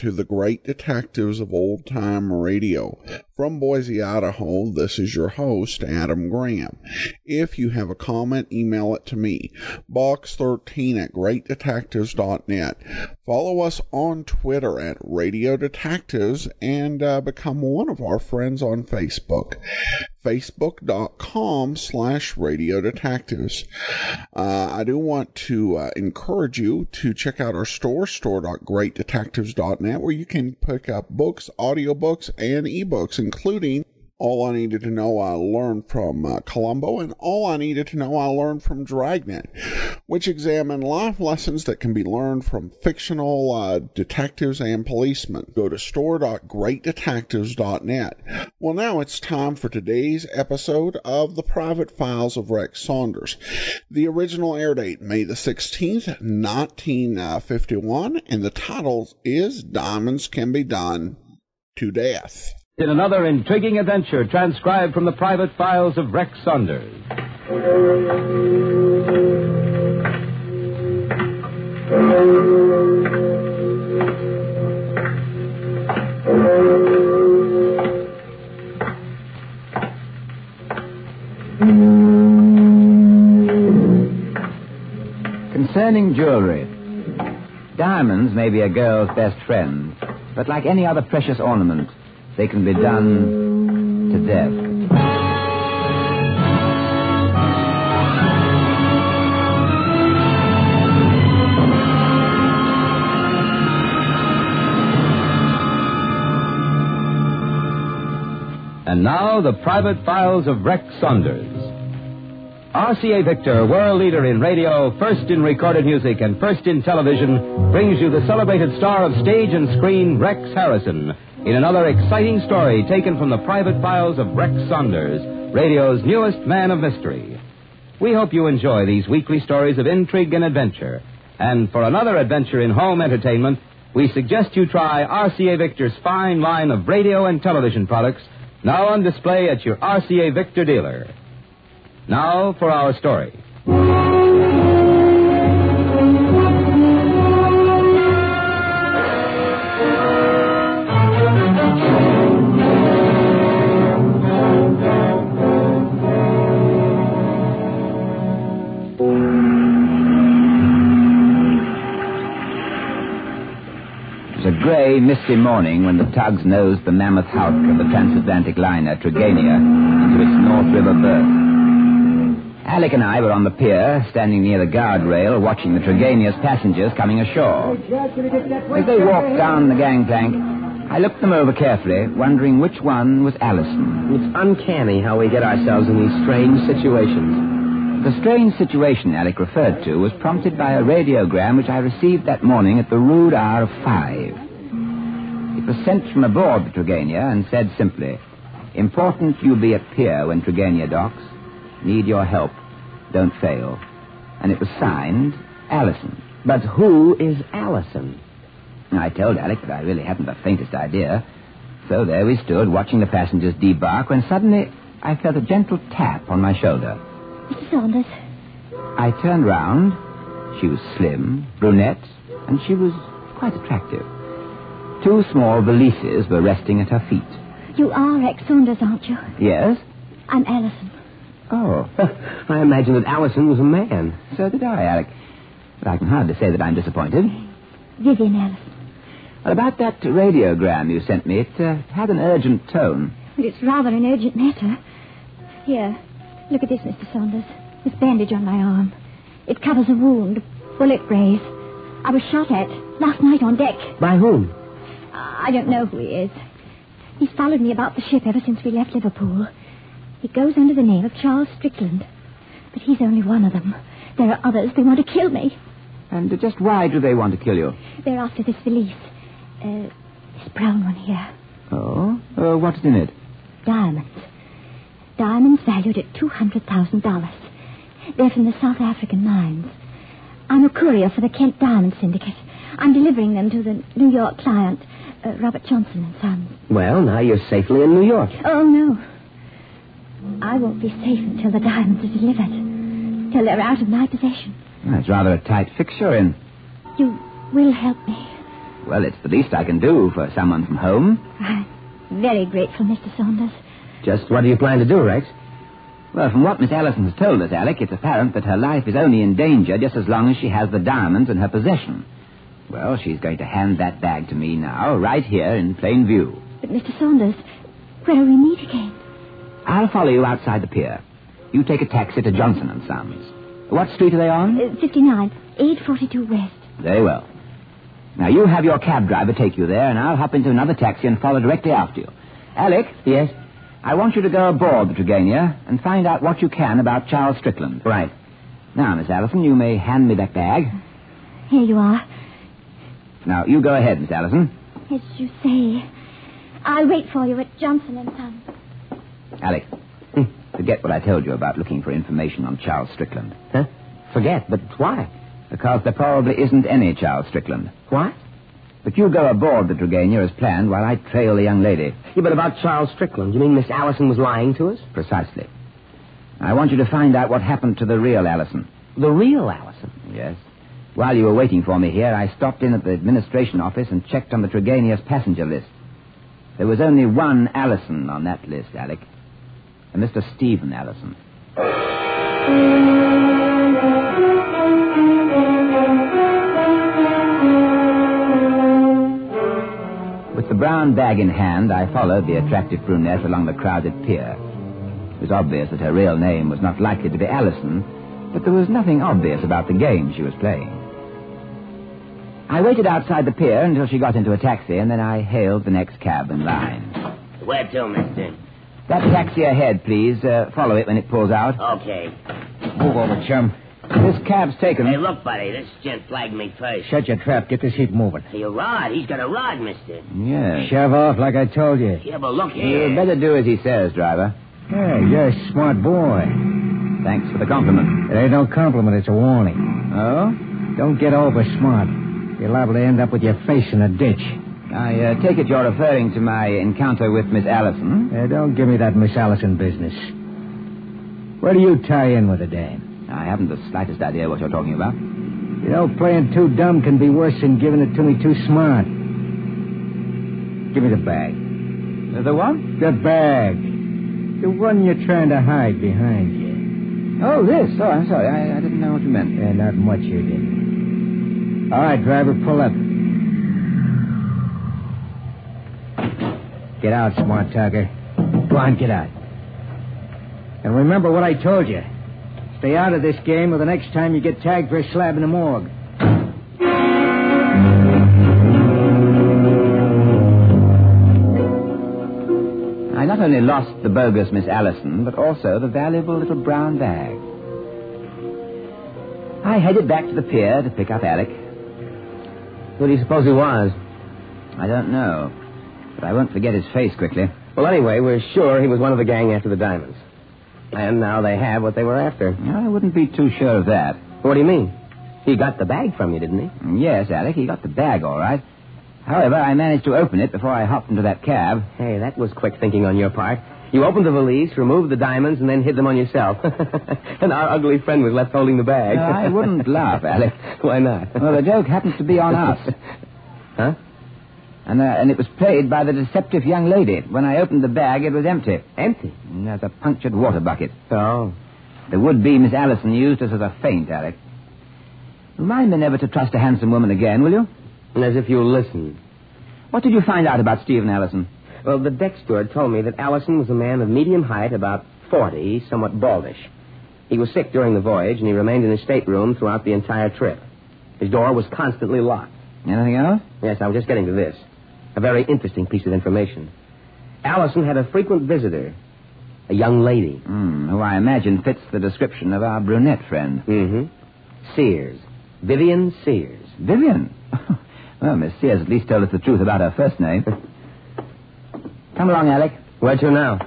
to the great detectives of old time radio. From Boise, Idaho, this is your host, Adam Graham. If you have a comment, email it to me, box13 at greatdetectives.net. Follow us on Twitter at Radio Detectives and uh, become one of our friends on Facebook facebook.com slash radio detectives. Uh, I do want to uh, encourage you to check out our store, store.greatdetectives.net, where you can pick up books, audiobooks, and ebooks, including all I needed to know I learned from uh, Columbo, and all I needed to know I learned from Dragnet, which examine life lessons that can be learned from fictional uh, detectives and policemen. Go to store.greatdetectives.net. Well, now it's time for today's episode of The Private Files of Rex Saunders. The original air date, May the 16th, 1951, and the title is Diamonds Can Be Done to Death in another intriguing adventure transcribed from the private files of Rex Saunders. Concerning jewelry, diamonds may be a girl's best friend, but like any other precious ornament, they can be done to death. And now, the private files of Rex Saunders. RCA Victor, world leader in radio, first in recorded music, and first in television, brings you the celebrated star of stage and screen, Rex Harrison in another exciting story taken from the private files of Rex Saunders, radio's newest man of mystery. We hope you enjoy these weekly stories of intrigue and adventure. And for another adventure in home entertainment, we suggest you try RCA Victor's fine line of radio and television products now on display at your RCA Victor dealer. Now for our story. Grey, misty morning when the tugs nosed the mammoth hulk of the transatlantic liner Trigania into its North River berth. Alec and I were on the pier, standing near the guardrail, watching the Trigania's passengers coming ashore. As they walked down the gangplank, I looked them over carefully, wondering which one was Allison. It's uncanny how we get ourselves in these strange situations. The strange situation Alec referred to was prompted by a radiogram which I received that morning at the rude hour of five. It was sent from aboard the Trigania and said simply, Important you be at pier when Trigania docks. Need your help. Don't fail. And it was signed Allison. But who is Allison? I told Alec that I really hadn't the faintest idea. So there we stood, watching the passengers debark, when suddenly I felt a gentle tap on my shoulder. Mr. Saunders. I turned round. She was slim, brunette, and she was quite attractive. Two small valises were resting at her feet. You are Rex Saunders, aren't you? Yes? I'm Allison. Oh, I imagined that Allison was a man. So did I, Alec. But I can hardly say that I'm disappointed. Vivian Allison. Well, about that radiogram you sent me, it uh, had an urgent tone. Well, it's rather an urgent matter. Here, look at this, Mr. Saunders. This bandage on my arm. It covers a wound, bullet graze. I was shot at last night on deck. By whom? I don't know who he is. He's followed me about the ship ever since we left Liverpool. He goes under the name of Charles Strickland. But he's only one of them. There are others. They want to kill me. And just why do they want to kill you? They're after this valise. Uh, this brown one here. Oh? Uh, what's in it? Diamonds. Diamonds valued at $200,000. They're from the South African mines. I'm a courier for the Kent Diamond Syndicate. I'm delivering them to the New York client uh, Robert Johnson and Sons. Well, now you're safely in New York. Oh, no. I won't be safe until the diamonds are delivered. Till they're out of my possession. That's rather a tight fix you're in. You will help me. Well, it's the least I can do for someone from home. I'm very grateful, Mr. Saunders. Just what do you plan to do, Rex? Well, from what Miss Allison has told us, Alec, it's apparent that her life is only in danger just as long as she has the diamonds in her possession. Well, she's going to hand that bag to me now, right here in plain view. But, Mr. Saunders, where will we meet again? I'll follow you outside the pier. You take a taxi to Johnson and Sons. What street are they on? Uh, 59, 842 West. Very well. Now, you have your cab driver take you there, and I'll hop into another taxi and follow directly after you. Alec? Yes? I want you to go aboard the Trigania and find out what you can about Charles Strickland. Right. Now, Miss Allison, you may hand me that bag. Here you are. Now, you go ahead, Miss Allison. As you say. I'll wait for you at Johnson and Sons. Alec, Hmm. forget what I told you about looking for information on Charles Strickland. Huh? Forget, but why? Because there probably isn't any Charles Strickland. What? But you go aboard the Trigania as planned while I trail the young lady. Yeah, but about Charles Strickland. You mean Miss Allison was lying to us? Precisely. I want you to find out what happened to the real Allison. The real Allison? Yes. While you were waiting for me here, I stopped in at the administration office and checked on the Trigania's passenger list. There was only one Allison on that list, Alec. A Mr. Stephen Allison. With the brown bag in hand, I followed the attractive brunette along the crowded pier. It was obvious that her real name was not likely to be Allison, but there was nothing obvious about the game she was playing. I waited outside the pier until she got into a taxi, and then I hailed the next cab in line. Where to, mister? That taxi ahead, please. Uh, follow it when it pulls out. Okay. Move over, chum. This cab's taken. Hey, look, buddy, this gent flagged me first. Shut your trap. Get this heap moving. Hey, a rod. He's got a rod, mister. Yes. Shove off like I told you. Yeah, but look here. You better do as he says, driver. Hey, you're a smart boy. Thanks for the compliment. It ain't no compliment, it's a warning. Oh? Don't get over smart. You're liable to end up with your face in a ditch. I uh, take it you're referring to my encounter with Miss Allison. Hey, don't give me that Miss Allison business. Where do you tie in with the dame? I haven't the slightest idea what you're talking about. You know, playing too dumb can be worse than giving it to me too smart. Give me the bag. The what? The bag. The one you're trying to hide behind you. Oh, this. Oh, I'm sorry. I, I didn't know what you meant. Yeah, not much you did. All right, driver, pull up. Get out, smart talker. Go on, get out. And remember what I told you. Stay out of this game, or the next time you get tagged for a slab in the morgue. I not only lost the bogus Miss Allison, but also the valuable little brown bag. I headed back to the pier to pick up Alec. Who do you suppose he was? I don't know, but I won't forget his face quickly. Well, anyway, we're sure he was one of the gang after the diamonds. And now they have what they were after. I wouldn't be too sure of that. What do you mean? He got the bag from you, didn't he? Yes, Alec, he got the bag all right. However, I managed to open it before I hopped into that cab. Hey, that was quick thinking on your part. You opened the valise, removed the diamonds, and then hid them on yourself. and our ugly friend was left holding the bag. No, I wouldn't laugh, Alec. Why not? Well, the joke happens to be on us. Huh? And, uh, and it was played by the deceptive young lady. When I opened the bag, it was empty. Empty. There's a punctured water bucket. Oh. The would-be Miss Allison used us as a feint, Alec. Remind me never to trust a handsome woman again, will you? And as if you listen. What did you find out about Stephen Allison? Well, the deck steward told me that Allison was a man of medium height, about 40, somewhat baldish. He was sick during the voyage, and he remained in his stateroom throughout the entire trip. His door was constantly locked. Anything else? Yes, I was just getting to this. A very interesting piece of information. Allison had a frequent visitor, a young lady. Hmm, who I imagine fits the description of our brunette friend. Mm-hmm. Sears. Vivian Sears. Vivian. well, Miss Sears at least told us the truth about her first name. Come along, Alec. Where to now?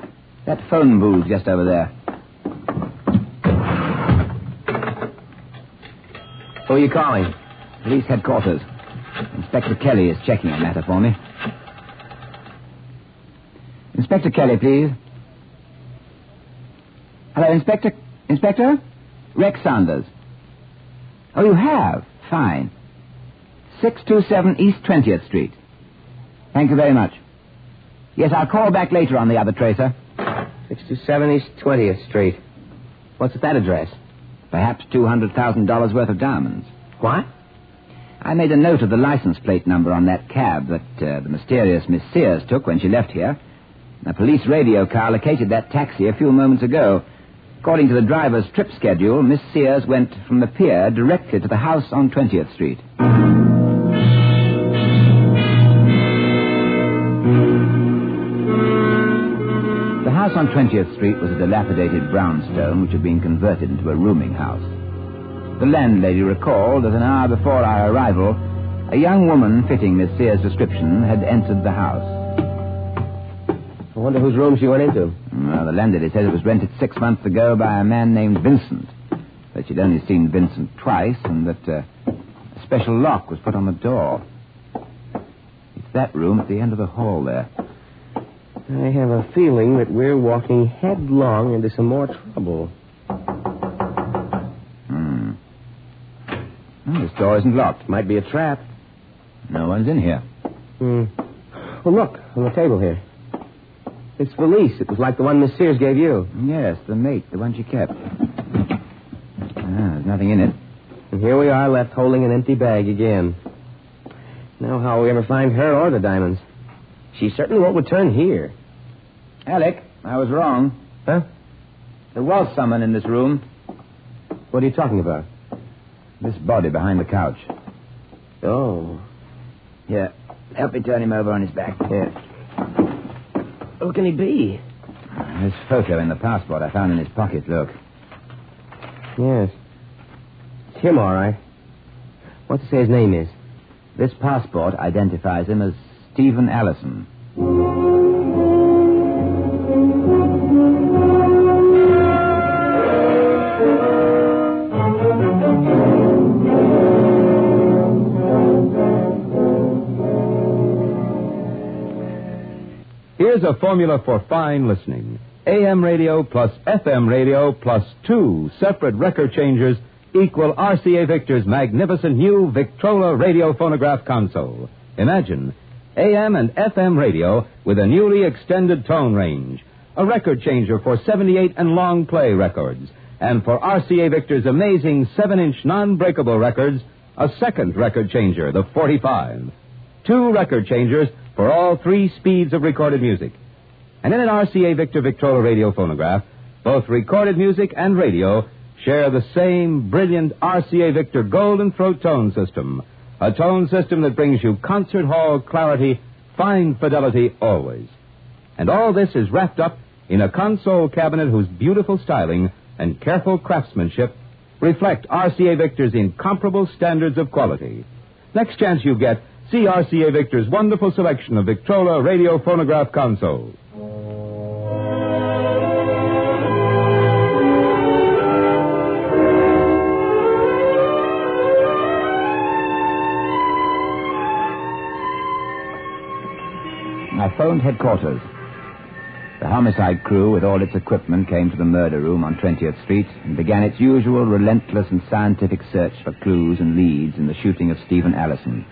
That phone booth just over there. Who are you calling? Police headquarters. Inspector Kelly is checking a matter for me. Inspector Kelly, please. Hello, Inspector. Inspector? Rex Saunders. Oh, you have? Fine. 627 East 20th Street. Thank you very much. Yes, I'll call back later on the other tracer. 627 East 20th Street. What's at that address? Perhaps $200,000 worth of diamonds. What? I made a note of the license plate number on that cab that uh, the mysterious Miss Sears took when she left here. A police radio car located that taxi a few moments ago. According to the driver's trip schedule, Miss Sears went from the pier directly to the house on 20th Street. House on 20th Street was a dilapidated brownstone which had been converted into a rooming house. The landlady recalled that an hour before our arrival, a young woman fitting Miss Sears' description had entered the house. I wonder whose room she went into. Well, the landlady said it was rented six months ago by a man named Vincent. That she'd only seen Vincent twice and that uh, a special lock was put on the door. It's that room at the end of the hall there. I have a feeling that we're walking headlong into some more trouble. Hmm. Well, this door isn't locked. Might be a trap. No one's in here. Hmm. Well, look, on the table here. It's valise. It was like the one Miss Sears gave you. Yes, the mate, the one she kept. Ah, there's nothing in it. And here we are left holding an empty bag again. Now, how will we ever find her or the diamonds? She certainly won't return here. Alec, I was wrong. Huh? There was someone in this room. What are you talking about? This body behind the couch. Oh. Here, help me turn him over on his back. Here. Who can he be? This photo in the passport I found in his pocket. Look. Yes. It's him, all right. What to say his name is? This passport identifies him as Stephen Allison. Here's a formula for fine listening. AM radio plus FM radio plus two separate record changers equal RCA Victor's magnificent new Victrola radio phonograph console. Imagine AM and FM radio with a newly extended tone range, a record changer for 78 and long play records, and for RCA Victor's amazing 7 inch non breakable records, a second record changer, the 45. Two record changers for all three speeds of recorded music. And in an RCA Victor Victrola radio phonograph, both recorded music and radio share the same brilliant RCA Victor Golden Throat tone system. A tone system that brings you concert hall clarity, fine fidelity always. And all this is wrapped up in a console cabinet whose beautiful styling and careful craftsmanship reflect RCA Victor's incomparable standards of quality. Next chance you get, see RCA Victor's wonderful selection of Victrola radio phonograph consoles. Phoned headquarters. The homicide crew, with all its equipment, came to the murder room on 20th Street and began its usual relentless and scientific search for clues and leads in the shooting of Stephen Allison.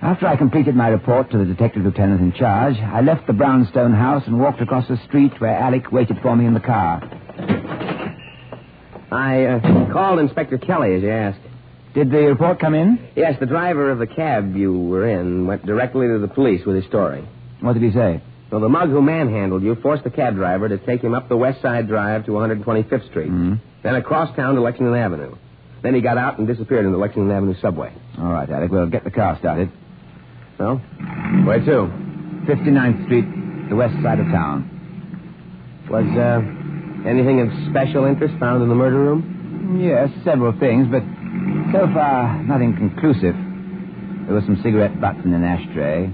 After I completed my report to the detective lieutenant in charge, I left the brownstone house and walked across the street where Alec waited for me in the car. I uh, called Inspector Kelly as you asked. Did the report come in? Yes, the driver of the cab you were in went directly to the police with his story. What did he say? Well, the mug who manhandled you forced the cab driver to take him up the West Side Drive to 125th Street, Mhm. then across town to Lexington Avenue. Then he got out and disappeared in the Lexington Avenue subway. All right, Alec, we'll get the car started. Well, where to? 59th Street, the west side of town. Was uh, anything of special interest found in the murder room? Yes, several things, but so far, nothing conclusive. There were some cigarette butts in an ashtray.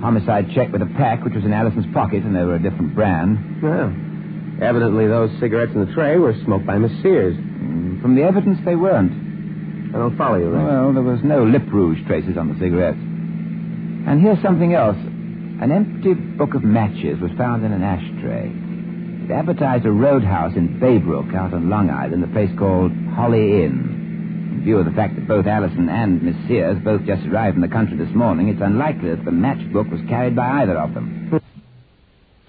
Homicide check with a pack, which was in Allison's pocket, and they were a different brand. Well, evidently those cigarettes in the tray were smoked by Miss Sears. Mm, From the evidence, they weren't. I don't follow you, Ray. Well, there was no lip rouge traces on the cigarettes. And here's something else. An empty book of matches was found in an ashtray. It advertised a roadhouse in Baybrook out on Long Island, a place called Holly Inn. In view of the fact that both Allison and Miss Sears both just arrived in the country this morning, it's unlikely that the matchbook was carried by either of them.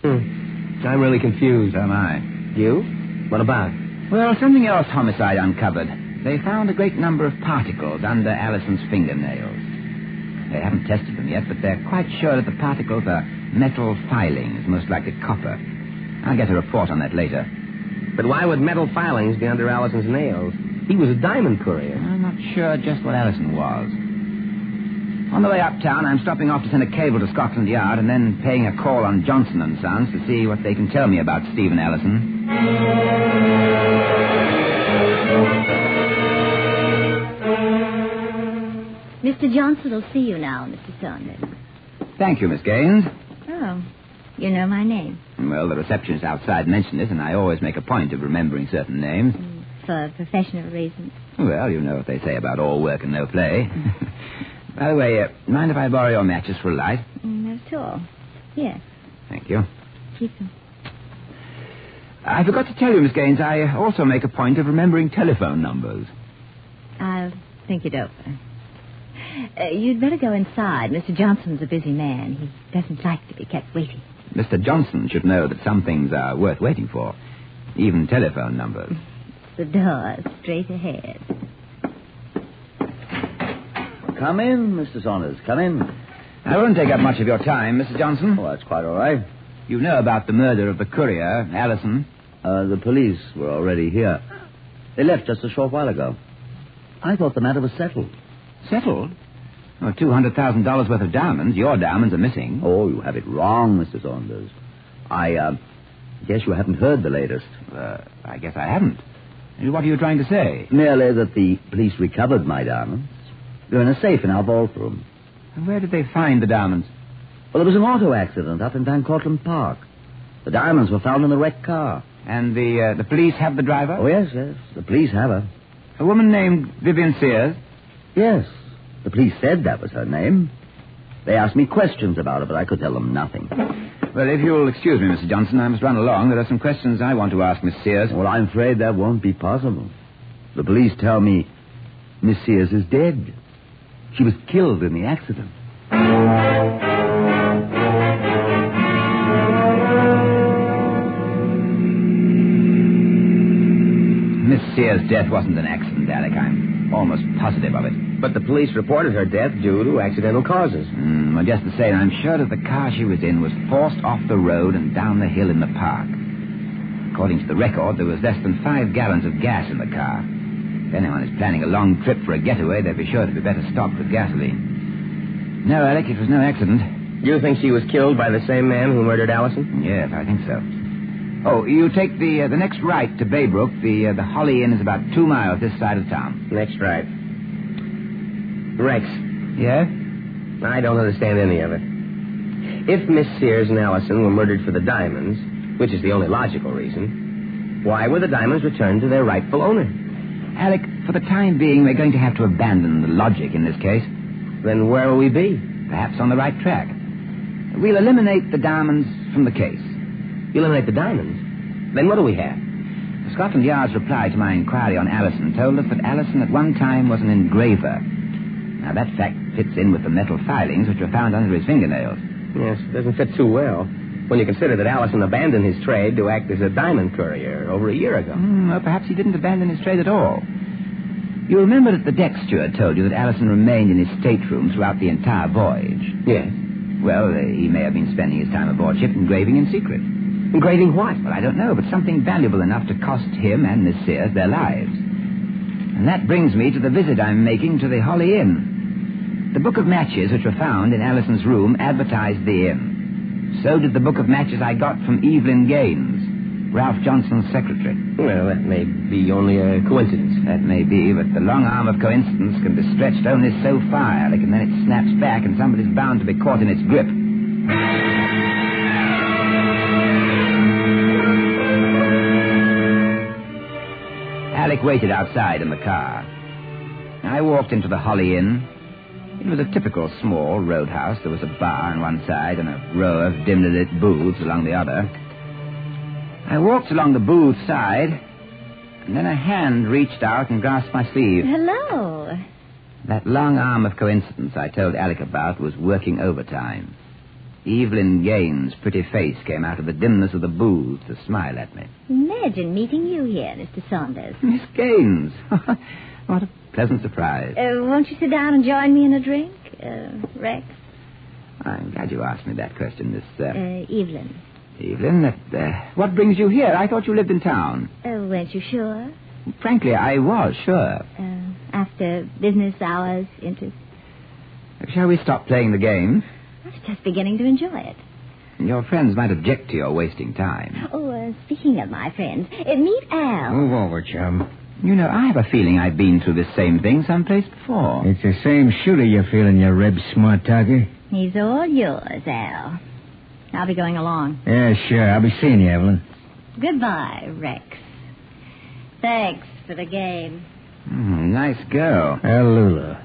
Hmm. I'm really confused. So am I. You? What about? Well, something else homicide uncovered. They found a great number of particles under Allison's fingernails. They haven't tested them yet, but they're quite sure that the particles are metal filings, most likely copper. I'll get a report on that later. But why would metal filings be under Allison's nails? He was a diamond courier. I'm not sure just what Allison was. On the way uptown, I'm stopping off to send a cable to Scotland Yard and then paying a call on Johnson and Sons to see what they can tell me about Stephen Allison. Mr. Johnson will see you now, Mr. Saunders. Thank you, Miss Gaines. Oh, you know my name. Well, the receptionist outside mentioned it, and I always make a point of remembering certain names. Mm. For professional reasons. Well, you know what they say about all work and no play. By the way, uh, mind if I borrow your matches for a light? Mm, Not at all. Yes, Thank you. keep them. I forgot to tell you, Miss Gaines, I uh, also make a point of remembering telephone numbers. I'll think it over. Uh, you'd better go inside. Mr. Johnson's a busy man. He doesn't like to be kept waiting. Mr. Johnson should know that some things are worth waiting for, even telephone numbers. The door straight ahead. Come in, Mr. Saunders. Come in. I won't take up much of your time, Mr. Johnson. Oh, that's quite all right. You know about the murder of the courier, Allison. Uh, the police were already here. They left just a short while ago. I thought the matter was settled. Settled? Well, $200,000 worth of diamonds. Your diamonds are missing. Oh, you have it wrong, Mr. Saunders. I, uh, guess you haven't heard the latest. Uh, I guess I haven't. What are you trying to say? Merely that the police recovered my diamonds. They're in a safe in our vault room. And where did they find the diamonds? Well, there was an auto accident up in Van Cortlandt Park. The diamonds were found in the wrecked car. And the uh, the police have the driver? Oh, yes, yes. The police have her. A woman named Vivian Sears? Yes. The police said that was her name. They asked me questions about her, but I could tell them nothing. Well, if you'll excuse me, Mr. Johnson, I must run along. There are some questions I want to ask Miss Sears. Well, I'm afraid that won't be possible. The police tell me Miss Sears is dead. She was killed in the accident. Miss Sears' death wasn't an accident, Alec. I'm almost positive of it. But the police reported her death due to accidental causes. Mm, well, just the same, I'm sure that the car she was in was forced off the road and down the hill in the park. According to the record, there was less than five gallons of gas in the car. If anyone is planning a long trip for a getaway, they'd be sure to be better stocked with gasoline. No, Alec, it was no accident. Do you think she was killed by the same man who murdered Allison? Yes, I think so. Oh, you take the uh, the next right to Baybrook. The uh, the Holly Inn is about two miles this side of town. Next right. Rex, Yeah? I don't understand any of it. If Miss Sears and Allison were murdered for the diamonds, which is the only logical reason, why were the diamonds returned to their rightful owner? Alec, for the time being, we're going to have to abandon the logic in this case. Then where will we be? Perhaps on the right track. We'll eliminate the diamonds from the case. Eliminate the diamonds. Then what do we have? Scotland Yard's reply to my inquiry on Allison told us that Allison at one time was an engraver. Now, that fact fits in with the metal filings which were found under his fingernails. Yes, it doesn't fit too well. When you consider that Allison abandoned his trade to act as a diamond courier over a year ago. Hmm, well, perhaps he didn't abandon his trade at all. You remember that the deck steward told you that Allison remained in his stateroom throughout the entire voyage. Yes. Well, uh, he may have been spending his time aboard ship engraving in secret. Engraving what? Well, I don't know, but something valuable enough to cost him and Miss Sears their lives. And that brings me to the visit I'm making to the Holly Inn. The book of matches which were found in Allison's room advertised the inn. So did the book of matches I got from Evelyn Gaines, Ralph Johnson's secretary. Well, that may be only a coincidence. That may be, but the long arm of coincidence can be stretched only so far, Alec, and then it snaps back and somebody's bound to be caught in its grip. Alec waited outside in the car. I walked into the Holly Inn. It was a typical small roadhouse. There was a bar on one side and a row of dimly lit booths along the other. I walked along the booth side, And then a hand reached out and grasped my sleeve. Hello. That long arm of coincidence I told Alec about was working overtime. Evelyn Gaines' pretty face came out of the dimness of the booth to smile at me. Imagine meeting you here, Mr. Saunders. Miss Gaines. what a pleasant surprise. Uh, won't you sit down and join me in a drink, uh, Rex? I'm glad you asked me that question, Miss uh, Uh, Evelyn. Evelyn. That, uh, what brings you here? I thought you lived in town. Uh, weren't you sure? Frankly, I was sure. Uh, after business hours, interest. Shall we stop playing the game? I was just beginning to enjoy it. Your friends might object to your wasting time. Oh, uh, speaking of my friends, uh, meet Al. Move over, chum. You know, I have a feeling I've been through this same thing someplace before. It's the same shooter you're feeling, you rib smart talker. He's all yours, Al. I'll be going along. Yeah, sure. I'll be seeing you, Evelyn. Goodbye, Rex. Thanks for the game. Hmm, nice girl. Alula.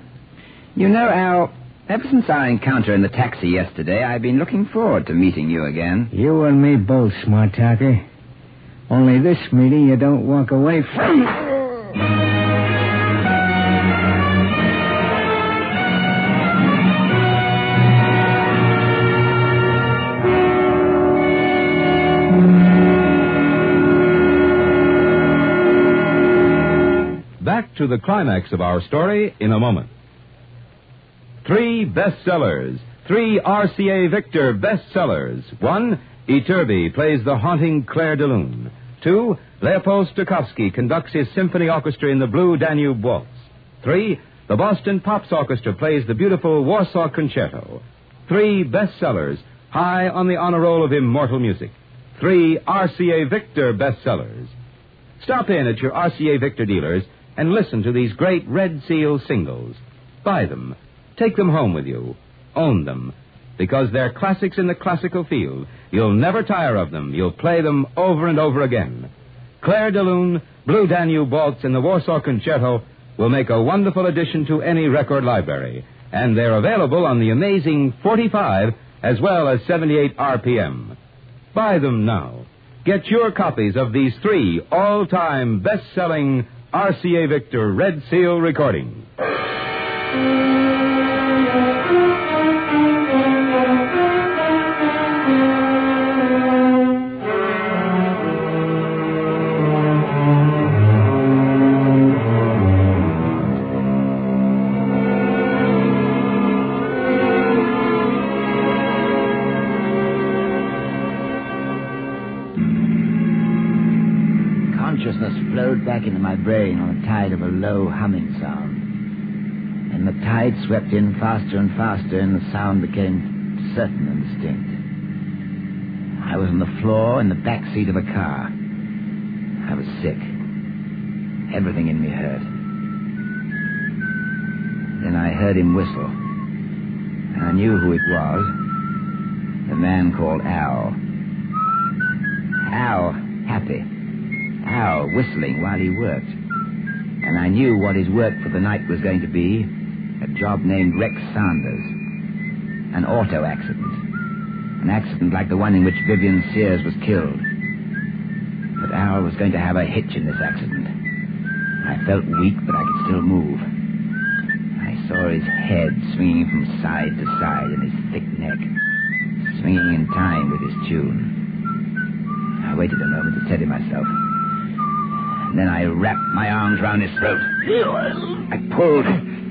You know, Al, ever since our encounter in the taxi yesterday, I've been looking forward to meeting you again. You and me both, smart talker. Only this meeting you don't walk away from. Back to the climax of our story in a moment. Three bestsellers. Three RCA Victor bestsellers. One, Iturbi plays the haunting Clair de Lune. Two, Leopold Stokowski conducts his symphony orchestra in the Blue Danube Waltz. Three, the Boston Pops Orchestra plays the beautiful Warsaw Concerto. Three bestsellers, high on the honor roll of immortal music. Three RCA Victor bestsellers. Stop in at your RCA Victor dealers and listen to these great Red Seal singles. Buy them. Take them home with you. Own them. Because they're classics in the classical field. You'll never tire of them. You'll play them over and over again. Clair de Lune, Blue Danube Waltz, and the Warsaw Concerto will make a wonderful addition to any record library. And they're available on the amazing 45 as well as 78 RPM. Buy them now. Get your copies of these three all-time best-selling RCA Victor Red Seal recordings. Consciousness flowed back into my brain on the tide of a low humming sound. And the tide swept in faster and faster, and the sound became certain and distinct. I was on the floor in the back seat of a car. I was sick. Everything in me hurt. Then I heard him whistle. And I knew who it was. The man called Al. Al, happy. Al whistling while he worked. And I knew what his work for the night was going to be a job named Rex Saunders. An auto accident. An accident like the one in which Vivian Sears was killed. But Al was going to have a hitch in this accident. I felt weak, but I could still move. I saw his head swinging from side to side and his thick neck, swinging in time with his tune. I waited a moment to steady myself. Then I wrapped my arms round his throat. I pulled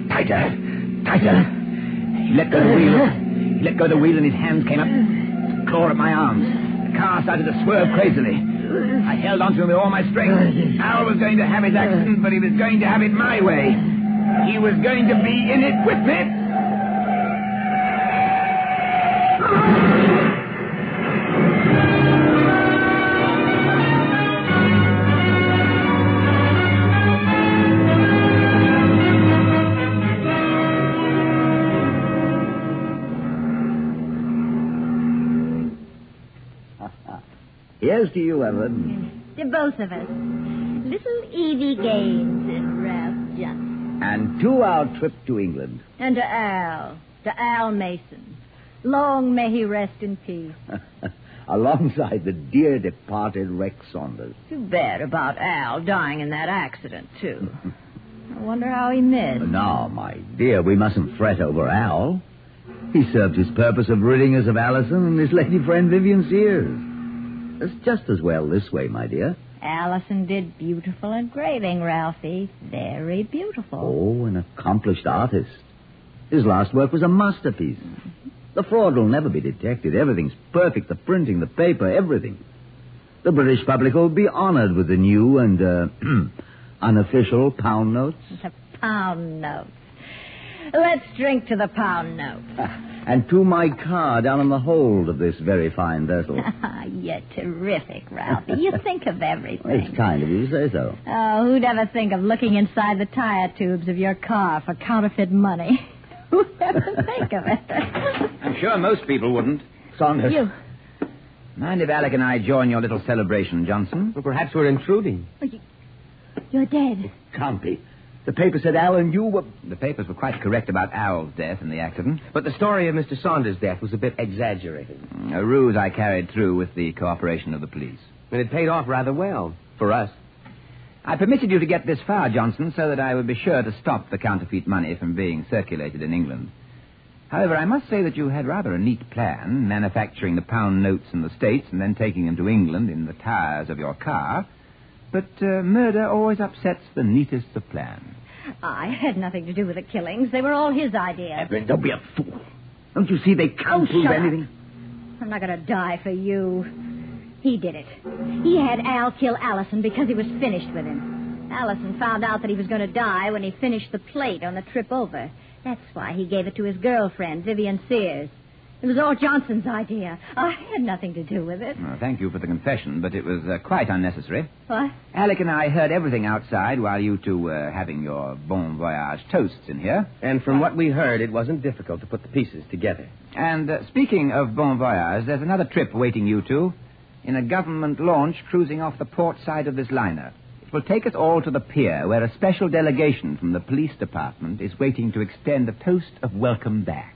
tighter, tighter. He let go of the wheel. He let go of the wheel and his hands came up, clawed at my arms. The car started to swerve crazily. I held onto him with all my strength. Al was going to have his accident, but he was going to have it my way. He was going to be in it with me. Here's to you, Evan. To both of us. Little Evie Gaines and Ralph Johnson. And to our trip to England. And to Al. To Al Mason. Long may he rest in peace. alongside the dear departed Rex Saunders. Too bad about Al dying in that accident, too. I wonder how he missed. Now, my dear, we mustn't fret over Al. He served his purpose of ridding us of Allison and his lady friend Vivian Sears. It's just as well this way, my dear. Allison did beautiful engraving, Ralphie. Very beautiful. Oh, an accomplished artist. His last work was a masterpiece. The fraud will never be detected. Everything's perfect. The printing, the paper, everything. The British public will be honored with the new and uh, unofficial pound notes. The pound notes. Let's drink to the pound notes. And to my car down in the hold of this very fine vessel. You're terrific, Ralphie. You think of everything. It's kind of you to say so. Oh, who'd ever think of looking inside the tire tubes of your car for counterfeit money? Who'd ever think of it? I'm sure most people wouldn't. Saunders. You. Mind if Alec and I join your little celebration, Johnson? Well, perhaps we're intruding. Oh, you're dead. Can't be. The paper said Al and you were. The papers were quite correct about Al's death and the accident. But the story of Mr. Saunders' death was a bit exaggerated. A ruse I carried through with the cooperation of the police. And it paid off rather well. For us. I permitted you to get this far, Johnson, so that I would be sure to stop the counterfeit money from being circulated in England. However, I must say that you had rather a neat plan, manufacturing the pound notes in the States and then taking them to England in the tires of your car. But uh, murder always upsets the neatest of plans. I had nothing to do with the killings. They were all his idea. Evelyn, don't be a fool. Don't you see they can't Oh, prove shut up. anything? I'm not going to die for you. He did it. He had Al kill Allison because he was finished with him. Allison found out that he was going to die when he finished the plate on the trip over. That's why he gave it to his girlfriend, Vivian Sears. It was all Johnson's idea. I had nothing to do with it. Well, thank you for the confession, but it was uh, quite unnecessary. What? Alec and I heard everything outside while you two were having your bon voyage toasts in here. And from what we heard, it wasn't difficult to put the pieces together. And uh, speaking of bon voyage, there's another trip waiting you two in a government launch cruising off the port side of this liner. It will take us all to the pier where a special delegation from the police department is waiting to extend a toast of welcome back.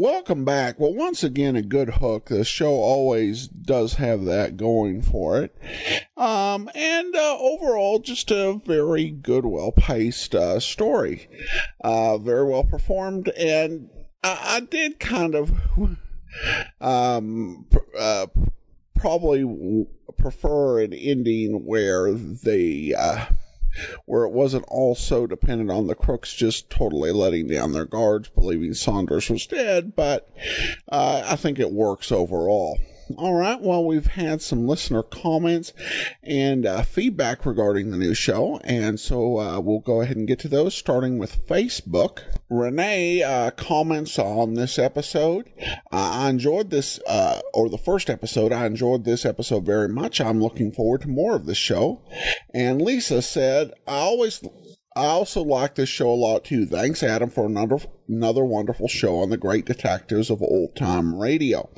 Welcome back. Well, once again, a good hook. The show always does have that going for it. Um, and uh, overall, just a very good, well paced uh, story. Uh, very well performed. And I, I did kind of um, uh, probably prefer an ending where they. Uh, where it wasn't all so dependent on the crooks just totally letting down their guards, believing Saunders was dead, but uh, I think it works overall. All right, well, we've had some listener comments and uh, feedback regarding the new show, and so uh, we'll go ahead and get to those, starting with Facebook. Renee uh, comments on this episode. I enjoyed this, uh, or the first episode. I enjoyed this episode very much. I'm looking forward to more of this show. And Lisa said, I always I also like this show a lot too. Thanks, Adam, for another another wonderful show on the great detectives of old time radio.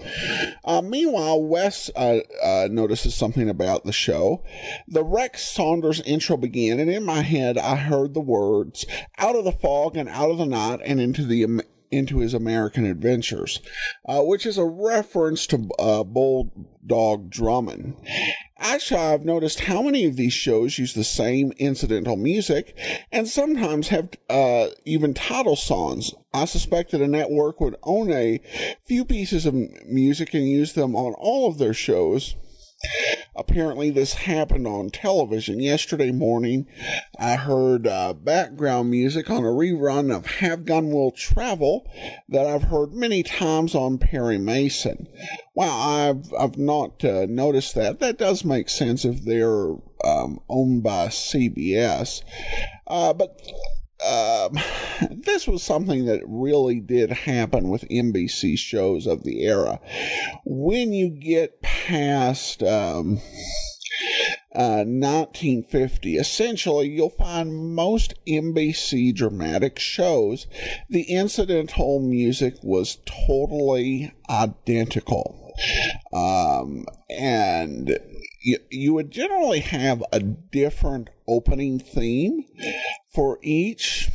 Uh, meanwhile, Wes uh, uh, notices something about the show. The Rex Saunders intro began, and in my head, I heard the words "out of the fog and out of the night and into the." Am- into his American adventures, uh, which is a reference to uh, Bulldog Drummond. Actually, I've noticed how many of these shows use the same incidental music and sometimes have uh, even title songs. I suspect that a network would own a few pieces of music and use them on all of their shows. Apparently this happened on television. Yesterday morning, I heard uh, background music on a rerun of Have Gun Will Travel that I've heard many times on Perry Mason. Wow, I've I've not uh, noticed that. That does make sense if they're um, owned by CBS. Uh, but um, this was something that really did happen with NBC shows of the era. When you get past um, uh, 1950, essentially, you'll find most NBC dramatic shows, the incidental music was totally identical. Um, and you, you would generally have a different opening theme for each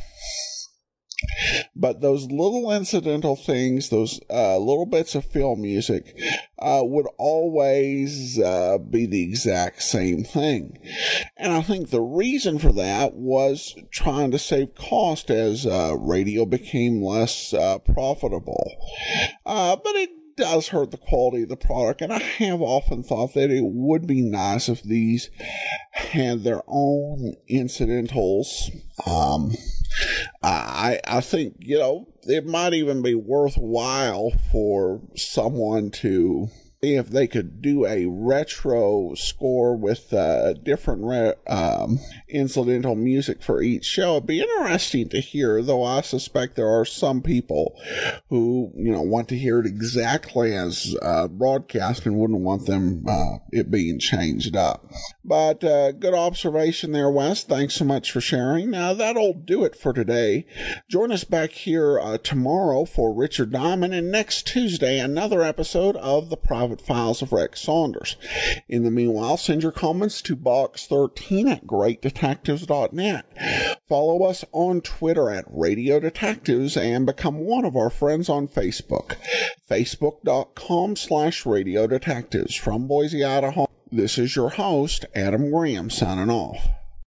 but those little incidental things, those uh, little bits of film music, uh, would always uh, be the exact same thing. And I think the reason for that was trying to save cost as uh, radio became less uh, profitable. Uh, but it does hurt the quality of the product, and I have often thought that it would be nice if these had their own incidentals. Um, I I think you know it might even be worthwhile for someone to if they could do a retro score with uh, different re- um, incidental music for each show, it'd be interesting to hear. Though I suspect there are some people who you know want to hear it exactly as uh, broadcast and wouldn't want them uh, it being changed up. But uh, good observation there, Wes. Thanks so much for sharing. Now that'll do it for today. Join us back here uh, tomorrow for Richard Diamond, and next Tuesday another episode of the Private Files of Rex Saunders. In the meanwhile, send your comments to box13 at greatdetectives.net. Follow us on Twitter at Radio Detectives and become one of our friends on Facebook. Facebook.com slash Radio Detectives. From Boise, Idaho, this is your host, Adam Graham, signing off.